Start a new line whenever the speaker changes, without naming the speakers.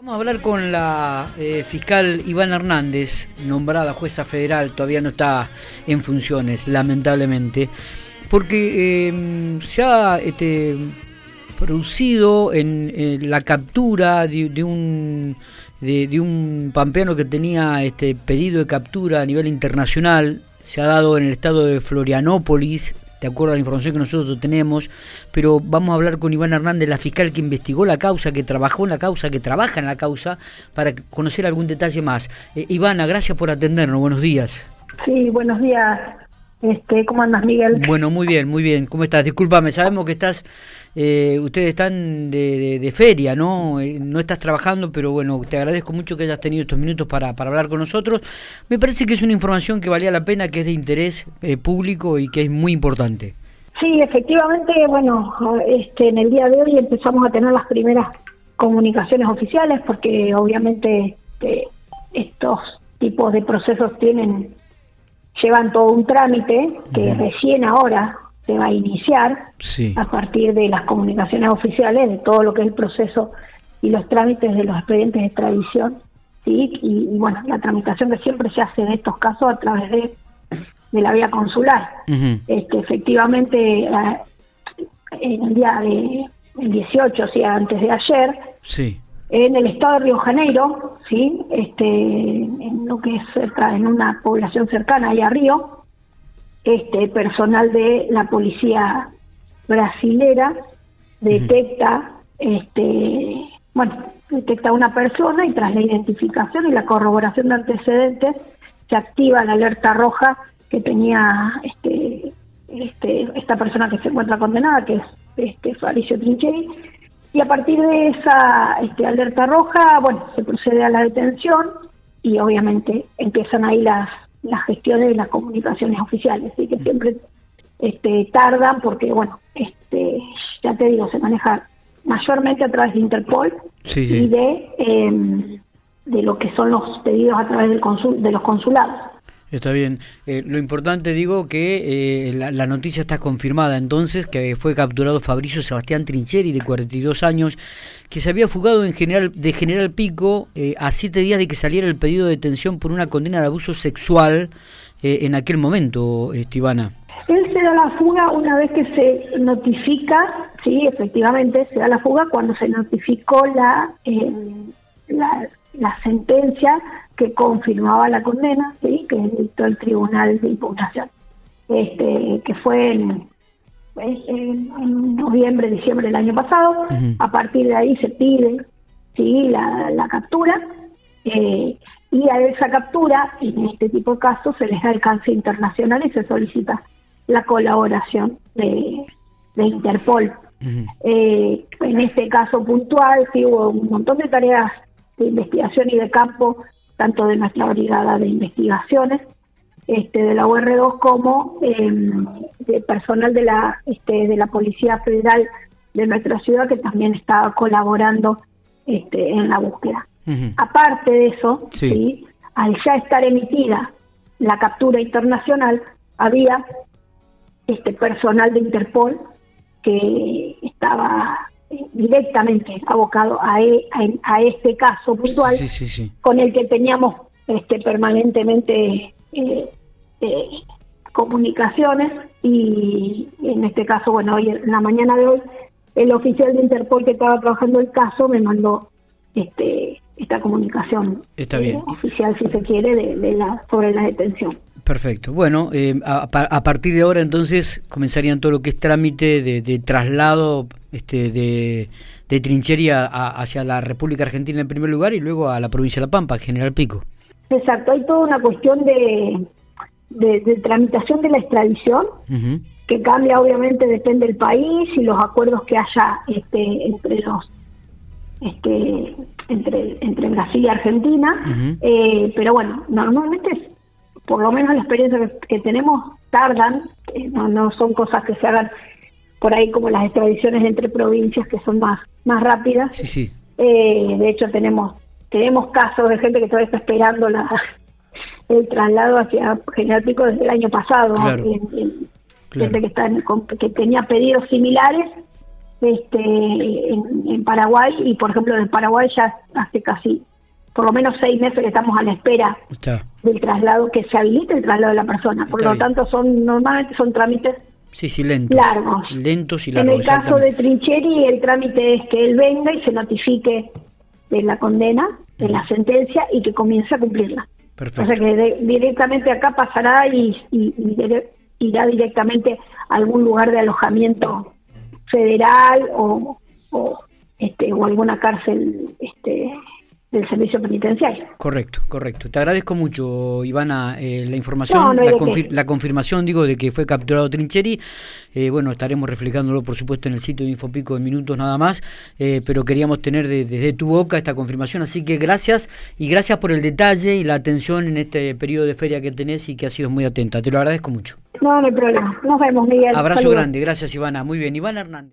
Vamos a hablar con la eh, fiscal Iván Hernández, nombrada jueza federal, todavía no está en funciones, lamentablemente, porque em, se ha este, producido en, la captura de, un de, un pampeano que tenía este pedido de captura a nivel internacional, se ha dado en el estado de Florianópolis, de acuerdo a la información que nosotros tenemos, pero vamos a hablar con Iván Hernández, la fiscal que investigó la causa, que trabajó en la causa, que trabaja en la causa, para conocer algún detalle más. Eh, Ivana, gracias por atendernos, buenos días.
Sí, buenos días. Este, ¿Cómo andas, Miguel?
Bueno, muy bien, muy bien. ¿Cómo estás? Discúlpame, sabemos que estás, eh, ustedes están de, feria, ¿no? Eh, no estás trabajando, pero bueno, te agradezco mucho que hayas tenido estos minutos para, para hablar con nosotros. Me parece que es una información que valía la pena, que es de interés eh, público y que es muy importante.
Sí, efectivamente, bueno, este, en el día de hoy empezamos a tener las primeras comunicaciones oficiales porque obviamente este, estos tipos de procesos tienen llevan todo un trámite que recién ahora se va a iniciar a partir de las comunicaciones oficiales de todo lo que es el proceso y los trámites de los expedientes de extradición. ¿sí? Y, bueno, la tramitación que siempre se hace en estos casos a través de, de la vía consular. este, efectivamente, eh, en el día de el 18, o sea, antes de ayer,
sí
en el estado de Río Janeiro, sí, este, en lo que es cerca, en una población cercana allá a Río, este personal de la policía brasilera detecta, este, bueno, detecta una persona y tras la identificación y la corroboración de antecedentes se activa la alerta roja que tenía este, este, esta persona que se encuentra condenada, que es este Faricio Trincheri, y a partir de esa este, alerta roja, bueno, se procede a la detención y obviamente empiezan ahí las, las gestiones y las comunicaciones oficiales, así que siempre este, tardan porque, bueno, este, ya te digo, se maneja mayormente a través de Interpol y de, em, de lo que son los pedidos a través del consul, de los consulados.
Está bien. Eh, lo importante, digo, que eh, la, noticia está confirmada entonces, que fue capturado Fabricio Sebastián Trincheri, de 42 años, que se había fugado en general, de General Pico eh, a siete días de que saliera el pedido de detención por una condena de abuso sexual en aquel momento, Estivana.
Él se da la fuga una vez que se notifica, sí, efectivamente, se da la fuga cuando se notificó la, la, la sentencia que confirmaba la condena, ¿sí? que dictó el Tribunal de Impugnación, este, que fue en, noviembre, diciembre del año pasado. A partir de ahí se pide ¿sí? la, captura eh, y a esa captura, en este tipo de casos, se les da alcance internacional y se solicita la colaboración de, Interpol. Eh, en este caso puntual, sí hubo un montón de tareas de investigación y de campo tanto de nuestra brigada de investigaciones este, de la UR2 como em, de personal de la este, de la Policía Federal de nuestra ciudad que también estaba colaborando este, en la búsqueda. Aparte de eso, sí. al ya estar emitida la captura internacional, había este personal de Interpol que estaba directamente abocado a, e, a, este caso puntual con el que teníamos este, permanentemente eh, eh, comunicaciones y en este caso, bueno, hoy en la mañana de hoy, el oficial de Interpol que estaba trabajando el caso me mandó este esta comunicación
eh,
oficial, si se quiere, de, la sobre la detención.
Perfecto. Bueno, a, a, partir de ahora entonces comenzarían todo lo que es trámite de, de traslado este, de, de trinchería hacia la República Argentina en primer lugar y luego a la provincia de La Pampa, General Pico.
Exacto, hay toda una cuestión de, de, tramitación de la extradición, que cambia obviamente, depende del país y los acuerdos que haya este, entre los este, entre, entre Brasil y Argentina, eh, pero bueno, normalmente, por lo menos la experiencia que, tenemos, tardan, eh, no, no son cosas que se hagan por ahí como las extradiciones entre provincias que son más, más rápidas.
Sí, sí.
Eh, de hecho, tenemos tenemos casos de gente que todavía está esperando la, el traslado hacia General Pico desde el año pasado. Gente que, está que tenía pedidos similares este, en, Paraguay y, por ejemplo, en Paraguay ya hace casi por lo menos seis meses que estamos a la espera del traslado, que se habilite el traslado de la persona. Por lo tanto, son normalmente son trámites
sí, sí, lentos,
largos.
Lentos y largos.
En el caso de Trincheri, el trámite es que él venga y se notifique de la condena, de la sentencia y que comience a cumplirla. Perfecto. O sea que directamente acá pasará y, irá directamente a algún lugar de alojamiento federal o, o, este, o alguna cárcel este, del servicio penitenciario.
Correcto, correcto. Te agradezco mucho, Ivana, eh, la información, la, confirmación, digo, de que fue capturado Trincheri. Eh, bueno, estaremos reflejándolo, por supuesto, en el sitio de Infopico en minutos nada más, eh, pero queríamos tener desde tu boca esta confirmación. Así que gracias y gracias por el detalle y la atención en este periodo de feria que tenés y que has sido muy atenta. Te lo agradezco mucho.
No, no hay problema. Nos vemos, Miguel.
Abrazo grande. Gracias, Ivana. Muy bien. Ivana Hernández.